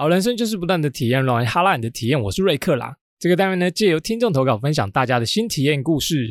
好，人生就是不断的体验，让哈拉你的体验。我是瑞克啦。这个单元呢，借由听众投稿分享大家的新体验故事。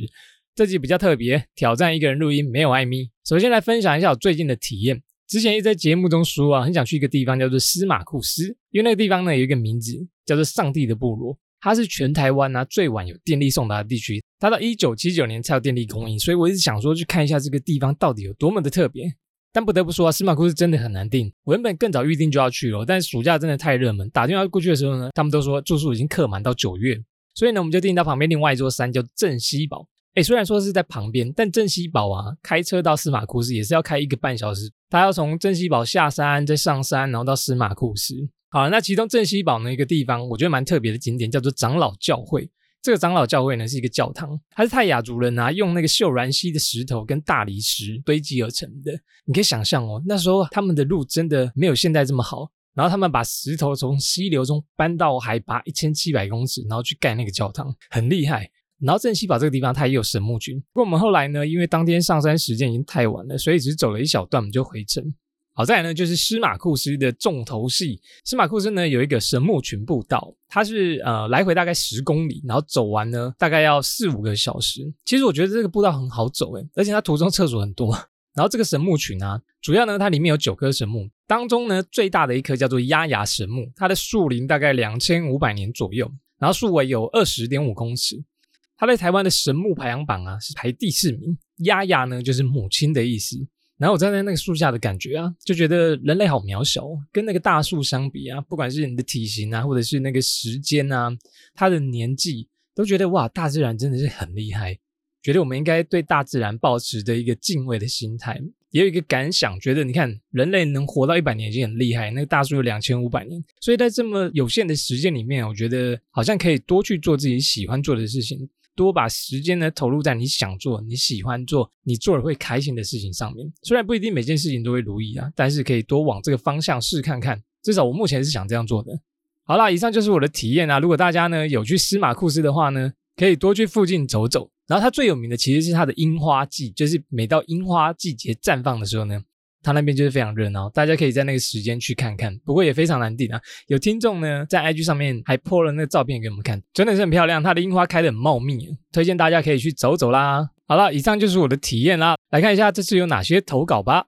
这集比较特别，挑战一个人录音，没有艾米。首先来分享一下我最近的体验。之前一直在节目中说啊，很想去一个地方叫做司马库斯，因为那个地方呢有一个名字叫做上帝的部落，它是全台湾啊最晚有电力送达的地区，它到一九七九年才有电力供应，所以我一直想说去看一下这个地方到底有多么的特别。但不得不说啊，司马库斯真的很难订。我原本更早预定就要去了，但暑假真的太热门，打电话过去的时候呢，他们都说住宿已经客满到九月。所以呢，我们就订到旁边另外一座山叫镇西堡。哎，虽然说是在旁边，但镇西堡啊，开车到司马库斯也是要开一个半小时。他要从镇西堡下山，再上山，然后到司马库斯。好，那其中镇西堡呢一个地方，我觉得蛮特别的景点叫做长老教会。这个长老教会呢是一个教堂，它是泰雅族人啊用那个秀兰溪的石头跟大理石堆积而成的。你可以想象哦，那时候他们的路真的没有现在这么好，然后他们把石头从溪流中搬到海拔一千七百公尺，然后去盖那个教堂，很厉害。然后镇西堡这个地方它也有神木群，不过我们后来呢，因为当天上山时间已经太晚了，所以只走了一小段，我们就回程。好再来呢，就是司马库斯的重头戏。司马库斯呢有一个神木群步道，它是呃来回大概十公里，然后走完呢大概要四五个小时。其实我觉得这个步道很好走诶，而且它途中厕所很多。然后这个神木群啊，主要呢它里面有九棵神木，当中呢最大的一棵叫做压牙神木，它的树龄大概两千五百年左右，然后树围有二十点五公尺。它在台湾的神木排行榜啊是排第四名。压牙呢就是母亲的意思。然后我站在那个树下的感觉啊，就觉得人类好渺小，跟那个大树相比啊，不管是你的体型啊，或者是那个时间啊，它的年纪，都觉得哇，大自然真的是很厉害。觉得我们应该对大自然保持着一个敬畏的心态。也有一个感想，觉得你看人类能活到一百年已经很厉害，那个大树有两千五百年，所以在这么有限的时间里面，我觉得好像可以多去做自己喜欢做的事情。多把时间呢投入在你想做、你喜欢做、你做了会开心的事情上面。虽然不一定每件事情都会如意啊，但是可以多往这个方向试看看。至少我目前是想这样做的。好啦，以上就是我的体验啊。如果大家呢有去司马库斯的话呢，可以多去附近走走。然后它最有名的其实是它的樱花季，就是每到樱花季节绽放的时候呢。他那边就是非常热闹，大家可以在那个时间去看看，不过也非常难订啊。有听众呢在 IG 上面还 po 了那个照片给我们看，真的是很漂亮，它的樱花开得很茂密，推荐大家可以去走走啦。好了，以上就是我的体验啦，来看一下这次有哪些投稿吧。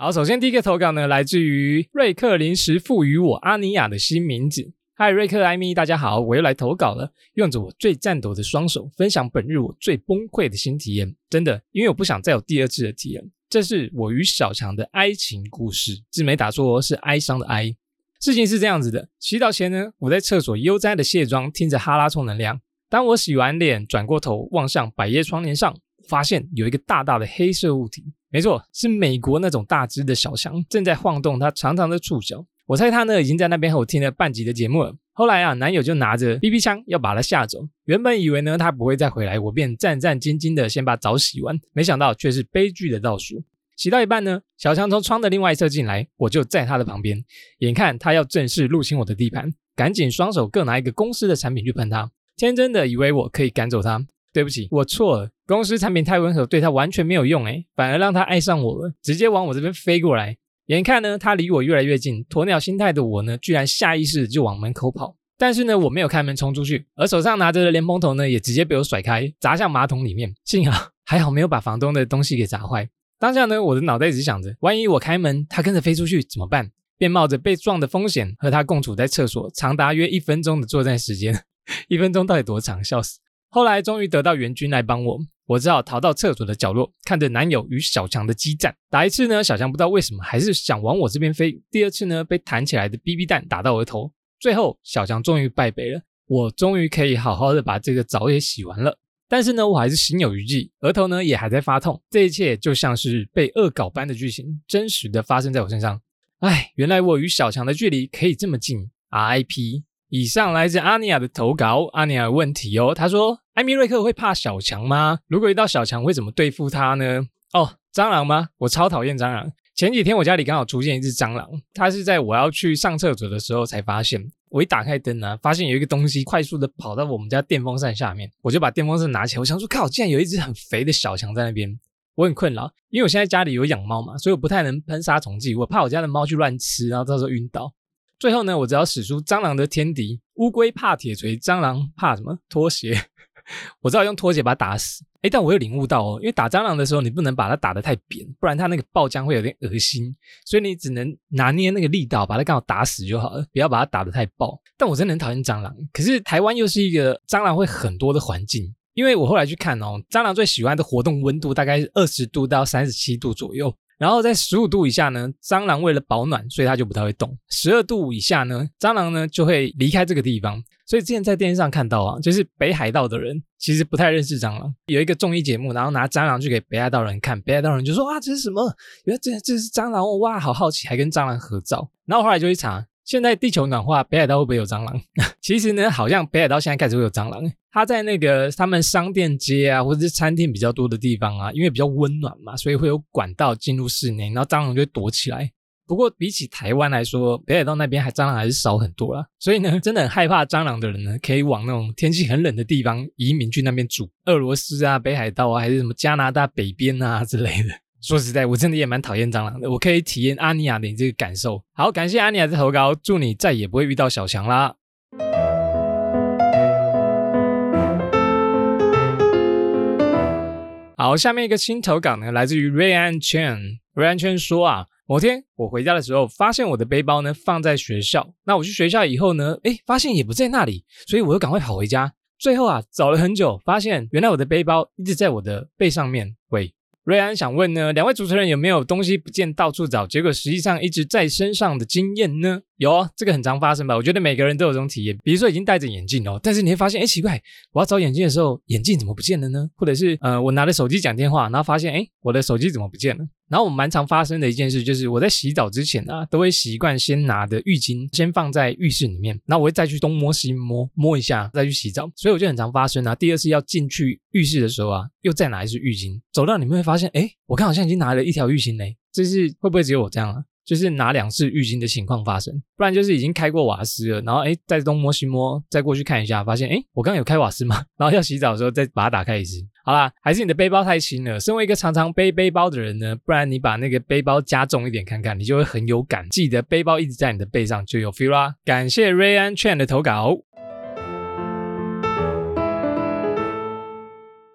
好，首先第一个投稿呢，来自于瑞克临时赋予我阿尼亚的新名字。嗨，瑞克、艾米，大家好，我又来投稿了。用着我最颤抖的双手，分享本日我最崩溃的新体验。真的，因为我不想再有第二次的体验。这是我与小强的爱情故事，字没打错，是哀伤的哀。事情是这样子的：洗澡前呢，我在厕所悠哉的卸妆，听着哈拉充能量。当我洗完脸，转过头望向百叶窗帘上，发现有一个大大的黑色物体。没错，是美国那种大只的小强，正在晃动它长长的触角。我猜他呢已经在那边和我听了半集的节目了。后来啊，男友就拿着 BB 枪要把他吓走。原本以为呢他不会再回来，我便战战兢兢的先把澡洗完。没想到却是悲剧的倒数。洗到一半呢，小强从窗的另外一侧进来，我就在他的旁边。眼看他要正式入侵我的地盘，赶紧双手各拿一个公司的产品去喷他。天真的以为我可以赶走他。对不起，我错了。公司产品太温和，对他完全没有用诶，反而让他爱上我了，直接往我这边飞过来。眼看呢，他离我越来越近，鸵鸟心态的我呢，居然下意识就往门口跑。但是呢，我没有开门冲出去，而手上拿着的莲蓬头呢，也直接被我甩开，砸向马桶里面。幸好 还好没有把房东的东西给砸坏。当下呢，我的脑袋只想着，万一我开门，他跟着飞出去怎么办？便冒着被撞的风险，和他共处在厕所长达约一分钟的作战时间。一分钟到底多长？笑死！后来终于得到援军来帮我。我只好逃到厕所的角落，看着男友与小强的激战。打一次呢，小强不知道为什么还是想往我这边飞；第二次呢，被弹起来的 BB 弹打到额头。最后，小强终于败北了，我终于可以好好的把这个澡也洗完了。但是呢，我还是心有余悸，额头呢也还在发痛。这一切就像是被恶搞般的剧情，真实的发生在我身上。唉，原来我与小强的距离可以这么近。RIP。以上来自阿尼亚的投稿，阿尼亚问题哦，他说：艾米瑞克会怕小强吗？如果遇到小强，会怎么对付他呢？哦，蟑螂吗？我超讨厌蟑螂。前几天我家里刚好出现一只蟑螂，它是在我要去上厕所的时候才发现。我一打开灯呢，发现有一个东西快速的跑到我们家电风扇下面，我就把电风扇拿起来，我想说靠，竟然有一只很肥的小强在那边。我很困扰，因为我现在家里有养猫嘛，所以我不太能喷杀虫剂，我怕我家的猫去乱吃，然后到时候晕倒。最后呢，我只要使出蟑螂的天敌，乌龟怕铁锤，蟑螂怕什么？拖鞋。我只好用拖鞋把它打死。哎，但我又领悟到哦，因为打蟑螂的时候，你不能把它打得太扁，不然它那个爆浆会有点恶心。所以你只能拿捏那个力道，把它刚好打死就好了，不要把它打得太爆。但我真的很讨厌蟑螂，可是台湾又是一个蟑螂会很多的环境，因为我后来去看哦，蟑螂最喜欢的活动温度大概是二十度到三十七度左右。然后在十五度以下呢，蟑螂为了保暖，所以它就不太会动。十二度以下呢，蟑螂呢就会离开这个地方。所以之前在电视上看到啊，就是北海道的人其实不太认识蟑螂。有一个综艺节目，然后拿蟑螂去给北海道人看，北海道人就说啊，这是什么？原来这这是蟑螂哇，好好奇，还跟蟑螂合照。然后后来就去查。现在地球暖化，北海道会不会有蟑螂？其实呢，好像北海道现在开始会有蟑螂。它在那个他们商店街啊，或者是餐厅比较多的地方啊，因为比较温暖嘛，所以会有管道进入室内，然后蟑螂就会躲起来。不过比起台湾来说，北海道那边还蟑螂还是少很多啦。所以呢，真的很害怕蟑螂的人呢，可以往那种天气很冷的地方移民去那边住，俄罗斯啊、北海道啊，还是什么加拿大北边啊之类的。说实在，我真的也蛮讨厌蟑螂的。我可以体验阿尼亚的你这个感受。好，感谢阿尼亚的投稿，祝你再也不会遇到小强啦。好，下面一个新投稿呢，来自于 Rayan Chen。Ryan Chen 说啊，某天我回家的时候，发现我的背包呢放在学校。那我去学校以后呢，诶，发现也不在那里，所以我又赶快跑回家。最后啊，找了很久，发现原来我的背包一直在我的背上面。喂。瑞安想问呢，两位主持人有没有东西不见到处找，结果实际上一直在身上的经验呢？有啊，这个很常发生吧？我觉得每个人都有这种体验。比如说已经戴着眼镜哦，但是你会发现，哎，奇怪，我要找眼镜的时候，眼镜怎么不见了呢？或者是呃，我拿着手机讲电话，然后发现，哎，我的手机怎么不见了？然后我们蛮常发生的一件事就是，我在洗澡之前呢，都会习惯先拿的浴巾先放在浴室里面，然后我会再去东摸西摸摸一下，再去洗澡。所以我就很常发生啊。第二次要进去浴室的时候啊，又再拿一支浴巾，走到里面会发现，哎，我看好像已经拿了一条浴巾嘞，这是会不会只有我这样啊？就是拿两次浴巾的情况发生，不然就是已经开过瓦斯了，然后哎再东摸西摸，再过去看一下，发现哎我刚刚有开瓦斯吗？然后要洗澡的时候再把它打开一次。好啦，还是你的背包太轻了。身为一个常常背背包的人呢，不然你把那个背包加重一点看看，你就会很有感。记得背包一直在你的背上就有 feel 啦。感谢 Rayan Chen 的投稿。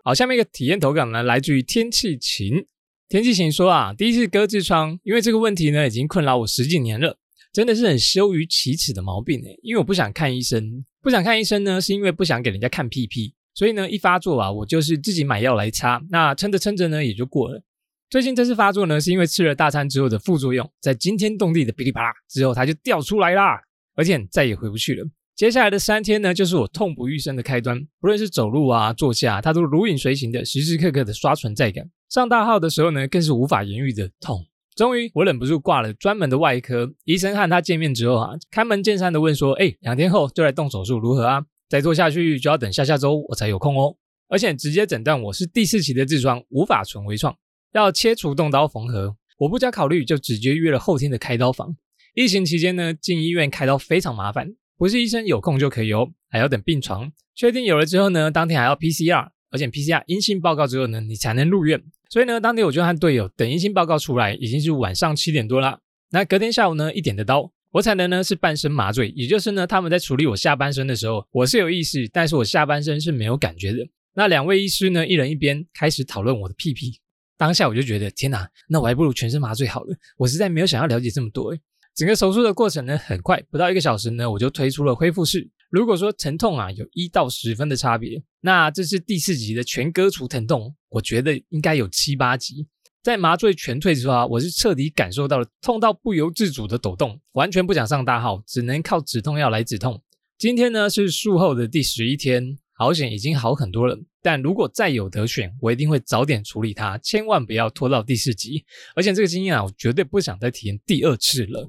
好，下面一个体验投稿呢，来自于天气晴。天气晴说啊，第一次割痔疮，因为这个问题呢，已经困扰我十几年了，真的是很羞于启齿的毛病哎。因为我不想看医生，不想看医生呢，是因为不想给人家看屁屁，所以呢，一发作啊，我就是自己买药来擦，那撑着撑着呢，也就过了。最近这次发作呢，是因为吃了大餐之后的副作用，在惊天动地的噼里啪啦之后，它就掉出来啦，而且再也回不去了。接下来的三天呢，就是我痛不欲生的开端，不论是走路啊、坐下，它都如影随形的，时时刻刻的刷存在感。上大号的时候呢，更是无法言喻的痛。终于，我忍不住挂了专门的外科医生和他见面之后啊，开门见山的问说：“哎，两天后就来动手术，如何啊？再做下去就要等下下周我才有空哦。而且直接诊断我是第四期的痔疮，无法存微创，要切除动刀缝合。我不加考虑就直接约了后天的开刀房。疫情期间呢，进医院开刀非常麻烦，不是医生有空就可以哦，还要等病床确定有了之后呢，当天还要 PCR，而且 PCR 阴性报告之后呢，你才能入院。”所以呢，当天我就和队友等阴性报告出来，已经是晚上七点多了。那隔天下午呢，一点的刀，我踩的呢是半身麻醉，也就是呢，他们在处理我下半身的时候，我是有意识，但是我下半身是没有感觉的。那两位医师呢，一人一边开始讨论我的屁屁。当下我就觉得，天哪，那我还不如全身麻醉好了。我实在没有想要了解这么多。整个手术的过程呢，很快，不到一个小时呢，我就推出了恢复室。如果说疼痛啊有一到十分的差别，那这是第四集的全割除疼痛，我觉得应该有七八集。在麻醉全退之后啊，我是彻底感受到了痛到不由自主的抖动，完全不想上大号，只能靠止痛药来止痛。今天呢是术后的第十一天，好险已经好很多了。但如果再有得选，我一定会早点处理它，千万不要拖到第四集。而且这个经验啊，我绝对不想再体验第二次了。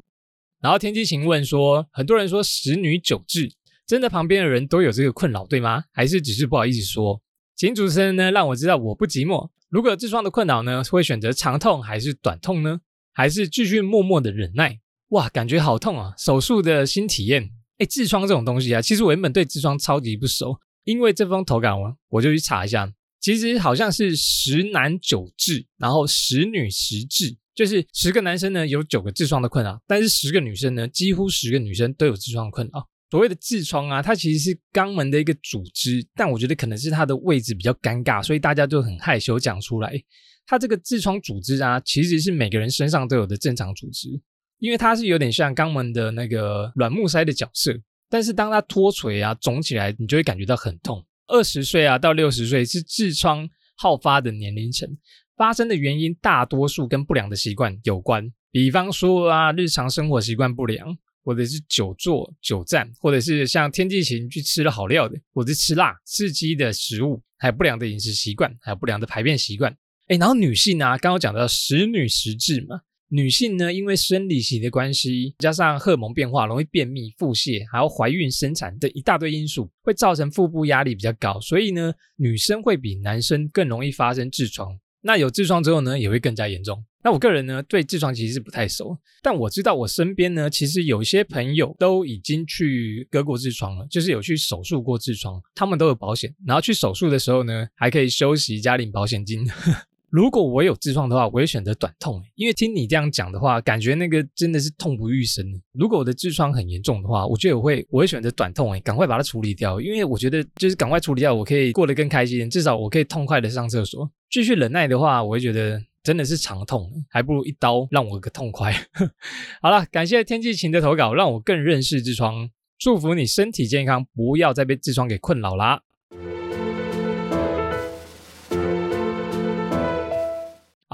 然后天机晴问说，很多人说十女九痔。真的旁边的人都有这个困扰，对吗？还是只是不好意思说？请主持人呢让我知道我不寂寞。如果痔疮的困扰呢，会选择长痛还是短痛呢？还是继续默默的忍耐？哇，感觉好痛啊！手术的新体验。哎，痔疮这种东西啊，其实我原本对痔疮超级不熟，因为这封投稿文，我就去查一下，其实好像是十男九痔，然后十女十痔，就是十个男生呢有九个痔疮的困扰，但是十个女生呢，几乎十个女生都有痔疮的困扰。所谓的痔疮啊，它其实是肛门的一个组织，但我觉得可能是它的位置比较尴尬，所以大家就很害羞讲出来。它这个痔疮组织啊，其实是每个人身上都有的正常组织，因为它是有点像肛门的那个软木塞的角色。但是当它脱垂啊、肿起来，你就会感觉到很痛。二十岁啊到六十岁是痔疮好发的年龄层，发生的原因大多数跟不良的习惯有关，比方说啊，日常生活习惯不良，或者是久坐久站，或者是像天气晴去吃了好料的，或者吃辣刺激的食物，还有不良的饮食习惯，还有不良的排便习惯。哎，然后女性啊，刚刚讲到十女十痔嘛。女性呢，因为生理型的关系，加上荷尔蒙变化，容易便秘、腹泻，还有怀孕、生产的一大堆因素，会造成腹部压力比较高，所以呢，女生会比男生更容易发生痔疮。那有痔疮之后呢，也会更加严重。那我个人呢，对痔疮其实是不太熟，但我知道我身边呢，其实有一些朋友都已经去割过痔疮了，就是有去手术过痔疮，他们都有保险，然后去手术的时候呢，还可以休息加领保险金。如果我有痔疮的话，我会选择短痛，因为听你这样讲的话，感觉那个真的是痛不欲生。如果我的痔疮很严重的话，我觉得我会我会选择短痛，哎，赶快把它处理掉，因为我觉得就是赶快处理掉，我可以过得更开心，至少我可以痛快的上厕所。继续忍耐的话，我会觉得真的是长痛，还不如一刀让我个痛快。好了，感谢天气晴的投稿，让我更认识痔疮，祝福你身体健康，不要再被痔疮给困扰啦。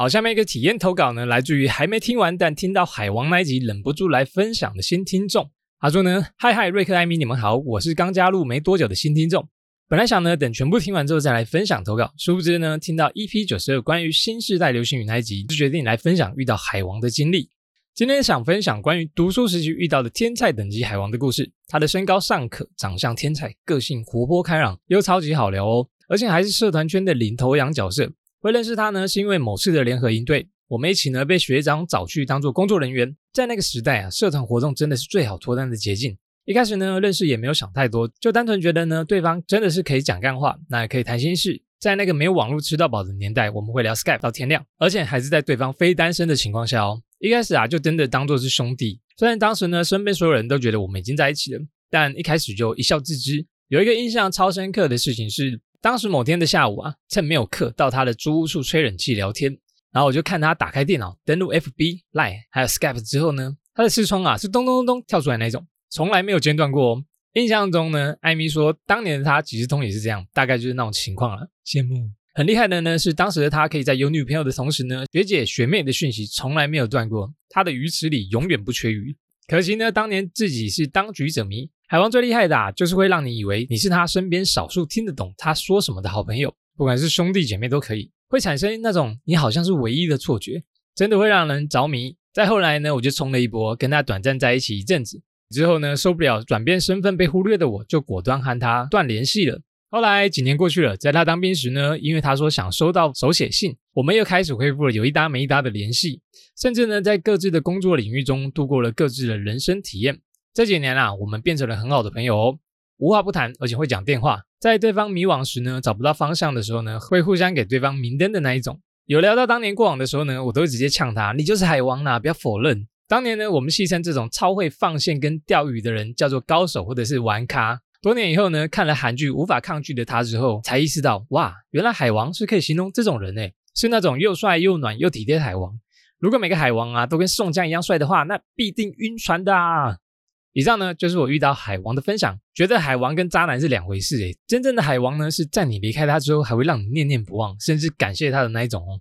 好，下面一个体验投稿呢，来自于还没听完但听到海王那一集忍不住来分享的新听众。他说呢：“嗨嗨，瑞克艾米，你们好，我是刚加入没多久的新听众。本来想呢等全部听完之后再来分享投稿，殊不知呢听到 EP 九十二关于新时代流行语那一集，就决定来分享遇到海王的经历。今天想分享关于读书时期遇到的天才等级海王的故事。他的身高尚可，长相天才，个性活泼开朗，又超级好聊哦，而且还是社团圈的领头羊角色。”会认识他呢，是因为某次的联合营队，我们一起呢被学长找去当做工作人员。在那个时代啊，社团活动真的是最好脱单的捷径。一开始呢，认识也没有想太多，就单纯觉得呢，对方真的是可以讲干话，那也可以谈心事。在那个没有网络吃到饱的年代，我们会聊 Skype 到天亮，而且还是在对方非单身的情况下哦。一开始啊，就真的当做是兄弟。虽然当时呢，身边所有人都觉得我们已经在一起了，但一开始就一笑置之。有一个印象超深刻的事情是。当时某天的下午啊，趁没有课，到他的租屋处吹冷气聊天。然后我就看他打开电脑，登录 FB、Line 还有 Skype 之后呢，他的视窗啊是咚咚咚咚跳出来那种，从来没有间断过。哦。印象中呢，艾米说当年的他即时通也是这样，大概就是那种情况了。羡慕。很厉害的呢是当时的他可以在有女朋友的同时呢，学姐学妹的讯息从来没有断过，他的鱼池里永远不缺鱼。可惜呢，当年自己是当局者迷。海王最厉害的啊，就是会让你以为你是他身边少数听得懂他说什么的好朋友，不管是兄弟姐妹都可以，会产生那种你好像是唯一的错觉，真的会让人着迷。再后来呢，我就冲了一波，跟他短暂在一起一阵子，之后呢受不了转变身份被忽略的我，就果断和他断联系了。后来几年过去了，在他当兵时呢，因为他说想收到手写信，我们又开始恢复了有一搭没一搭的联系，甚至呢在各自的工作领域中度过了各自的人生体验。这几年啊，我们变成了很好的朋友哦，无话不谈，而且会讲电话。在对方迷惘时呢，找不到方向的时候呢，会互相给对方明灯的那一种。有聊到当年过往的时候呢，我都会直接呛他：“你就是海王呐，不要否认。”当年呢，我们戏称这种超会放线跟钓鱼的人叫做高手或者是玩咖。多年以后呢，看了韩剧《无法抗拒的他》之后，才意识到，哇，原来海王是可以形容这种人诶，是那种又帅又暖又体贴的海王。如果每个海王啊都跟宋江一样帅的话，那必定晕船的。啊。以上呢就是我遇到海王的分享，觉得海王跟渣男是两回事诶。真正的海王呢是在你离开他之后还会让你念念不忘，甚至感谢他的那一种哦。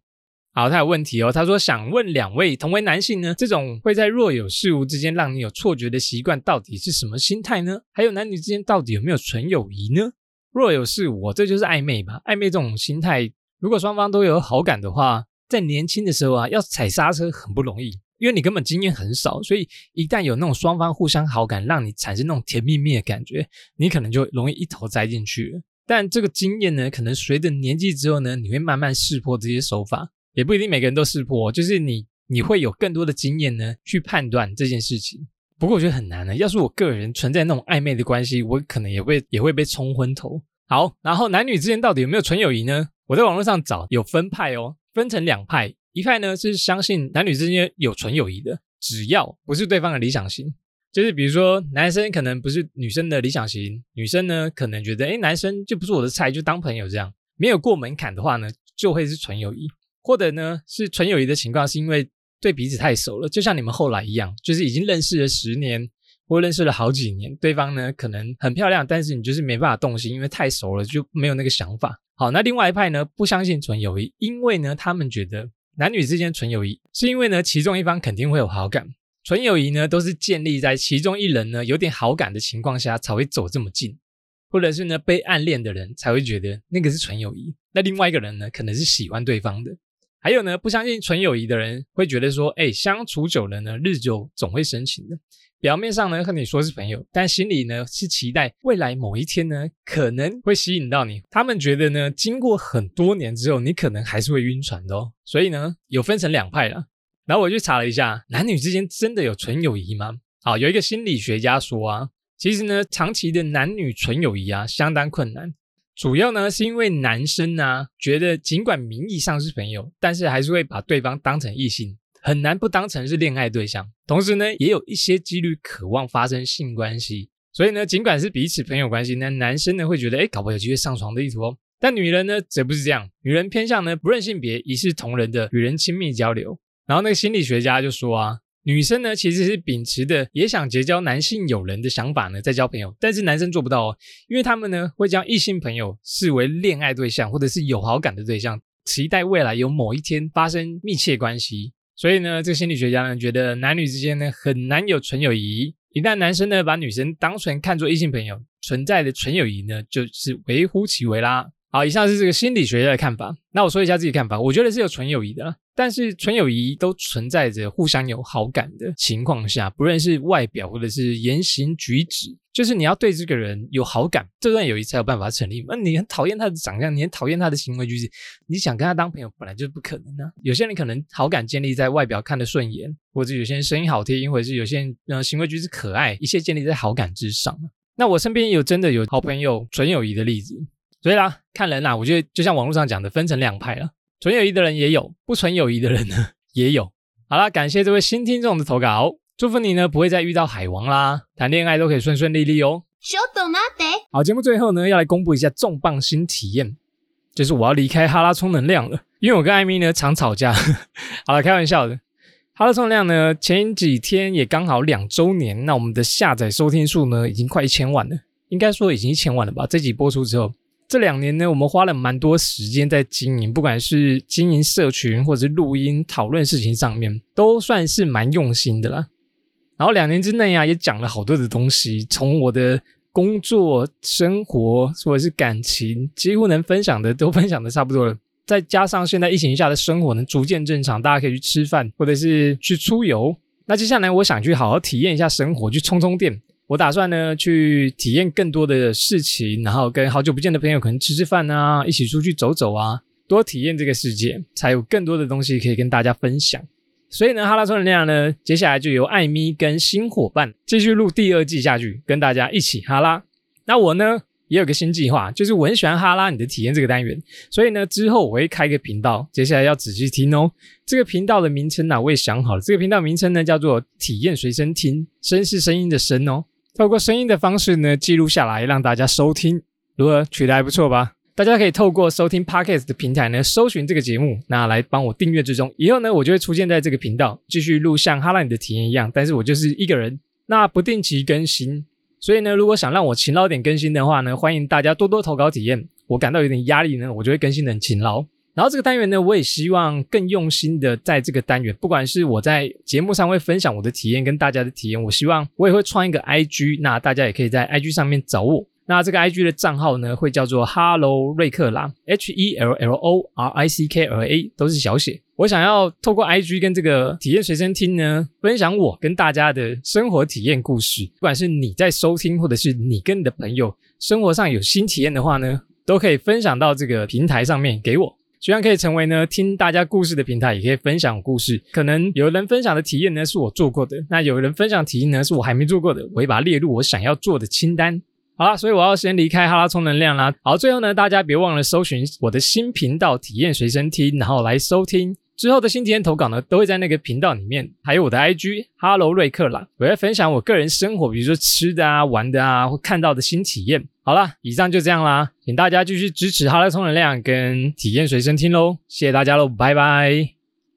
好，他有问题哦，他说想问两位，同为男性呢，这种会在若有事无之间让你有错觉的习惯到底是什么心态呢？还有男女之间到底有没有纯友谊呢？若有事无，这就是暧昧吧？暧昧这种心态，如果双方都有好感的话，在年轻的时候啊，要踩刹车很不容易。因为你根本经验很少，所以一旦有那种双方互相好感，让你产生那种甜蜜蜜的感觉，你可能就容易一头栽进去了。但这个经验呢，可能随着年纪之后呢，你会慢慢识破这些手法，也不一定每个人都识破，就是你你会有更多的经验呢，去判断这件事情。不过我觉得很难呢，要是我个人存在那种暧昧的关系，我可能也会也会被冲昏头。好，然后男女之间到底有没有纯友谊呢？我在网络上找有分派哦，分成两派，一派呢是相信男女之间有纯友谊的，只要不是对方的理想型，就是比如说男生可能不是女生的理想型，女生呢可能觉得哎男生就不是我的菜，就当朋友这样，没有过门槛的话呢，就会是纯友谊，或者呢是纯友谊的情况是因为对彼此太熟了，就像你们后来一样，就是已经认识了十年。或认识了好几年，对方呢可能很漂亮，但是你就是没办法动心，因为太熟了就没有那个想法。好，那另外一派呢不相信纯友谊，因为呢他们觉得男女之间纯友谊是因为呢其中一方肯定会有好感，纯友谊呢都是建立在其中一人呢有点好感的情况下才会走这么近，或者是呢被暗恋的人才会觉得那个是纯友谊，那另外一个人呢可能是喜欢对方的。还有呢不相信纯友谊的人会觉得说，哎，相处久了呢日久总会生情的。表面上呢和你说是朋友，但心里呢是期待未来某一天呢可能会吸引到你。他们觉得呢，经过很多年之后，你可能还是会晕船的哦。所以呢，有分成两派了。然后我去查了一下，男女之间真的有纯友谊吗？好，有一个心理学家说啊，其实呢，长期的男女纯友谊啊相当困难，主要呢是因为男生呢觉得尽管名义上是朋友，但是还是会把对方当成异性。很难不当成是恋爱对象，同时呢，也有一些几率渴望发生性关系。所以呢，尽管是彼此朋友关系，那男生呢会觉得，哎，搞不好有机会上床的意图哦。但女人呢，则不是这样，女人偏向呢不认性别，一视同仁的与人亲密交流。然后那个心理学家就说啊，女生呢其实是秉持的也想结交男性友人的想法呢，在交朋友，但是男生做不到哦，因为他们呢会将异性朋友视为恋爱对象或者是有好感的对象，期待未来有某一天发生密切关系。所以呢，这个心理学家呢觉得男女之间呢很难有纯友谊。一旦男生呢把女生当成看作异性朋友，存在的纯友谊呢就是微乎其微啦。好，以上是这个心理学家的看法。那我说一下自己看法，我觉得是有纯友谊的，但是纯友谊都存在着互相有好感的情况下，不论是外表或者是言行举止，就是你要对这个人有好感，这段友谊才有办法成立。那你很讨厌他的长相，你很讨厌他的行为举止，你想跟他当朋友，本来就是不可能的。有些人可能好感建立在外表看得顺眼，或者有些人声音好听，或者是有些人呃行为举止可爱，一切建立在好感之上。那我身边有真的有好朋友纯友谊的例子。所以啦，看人啦，我觉得就像网络上讲的，分成两派了。纯友谊的人也有，不纯友谊的人呢也有。好啦，感谢这位新听众的投稿，祝福你呢不会再遇到海王啦，谈恋爱都可以顺顺利利哦。好，节目最后呢要来公布一下重磅新体验，就是我要离开哈拉充能量了，因为我跟艾米呢常吵架。好了，开玩笑的。哈拉充能量呢前几天也刚好两周年，那我们的下载收听数呢已经快一千万了，应该说已经一千万了吧？这集播出之后。这两年呢，我们花了蛮多时间在经营，不管是经营社群或者是录音讨论事情上面，都算是蛮用心的啦。然后两年之内啊，也讲了好多的东西，从我的工作、生活或者是感情，几乎能分享的都分享的差不多了。再加上现在疫情下的生活能，逐渐正常，大家可以去吃饭或者是去出游。那接下来我想去好好体验一下生活，去充充电。我打算呢去体验更多的事情，然后跟好久不见的朋友可能吃吃饭啊，一起出去走走啊，多体验这个世界，才有更多的东西可以跟大家分享。所以呢，哈拉充能量呢，接下来就由艾咪跟新伙伴继续录第二季下去，跟大家一起哈拉。那我呢也有个新计划，就是我很喜欢哈拉你的体验这个单元，所以呢之后我会开个频道，接下来要仔细听哦。这个频道的名称呢我也想好了，这个频道名称呢叫做体验随身听，声是声音的声哦。透过声音的方式呢，记录下来让大家收听，如何取得还不错吧？大家可以透过收听 Podcast 的平台呢，搜寻这个节目，那来帮我订阅之中。以后呢，我就会出现在这个频道，继续录像哈拉你的体验一样，但是我就是一个人，那不定期更新。所以呢，如果想让我勤劳点更新的话呢，欢迎大家多多投稿体验。我感到有点压力呢，我就会更新的很勤劳。然后这个单元呢，我也希望更用心的在这个单元，不管是我在节目上会分享我的体验跟大家的体验，我希望我也会创一个 IG，那大家也可以在 IG 上面找我。那这个 IG 的账号呢，会叫做 Hello 瑞克啦，H E L L O R I C K L A，都是小写。我想要透过 IG 跟这个体验随身听呢，分享我跟大家的生活体验故事。不管是你在收听，或者是你跟你的朋友生活上有新体验的话呢，都可以分享到这个平台上面给我。希望可以成为呢听大家故事的平台，也可以分享故事。可能有人分享的体验呢是我做过的，那有人分享体验呢是我还没做过的，我会把它列入我想要做的清单。好啦，所以我要先离开哈拉充能量啦。好，最后呢，大家别忘了搜寻我的新频道体验随身听，然后来收听之后的新体验投稿呢，都会在那个频道里面，还有我的 IG Hello 瑞克啦，我会分享我个人生活，比如说吃的啊、玩的啊，或看到的新体验。好啦，以上就这样啦，请大家继续支持哈拉充能量跟体验随身听喽，谢谢大家喽，拜拜。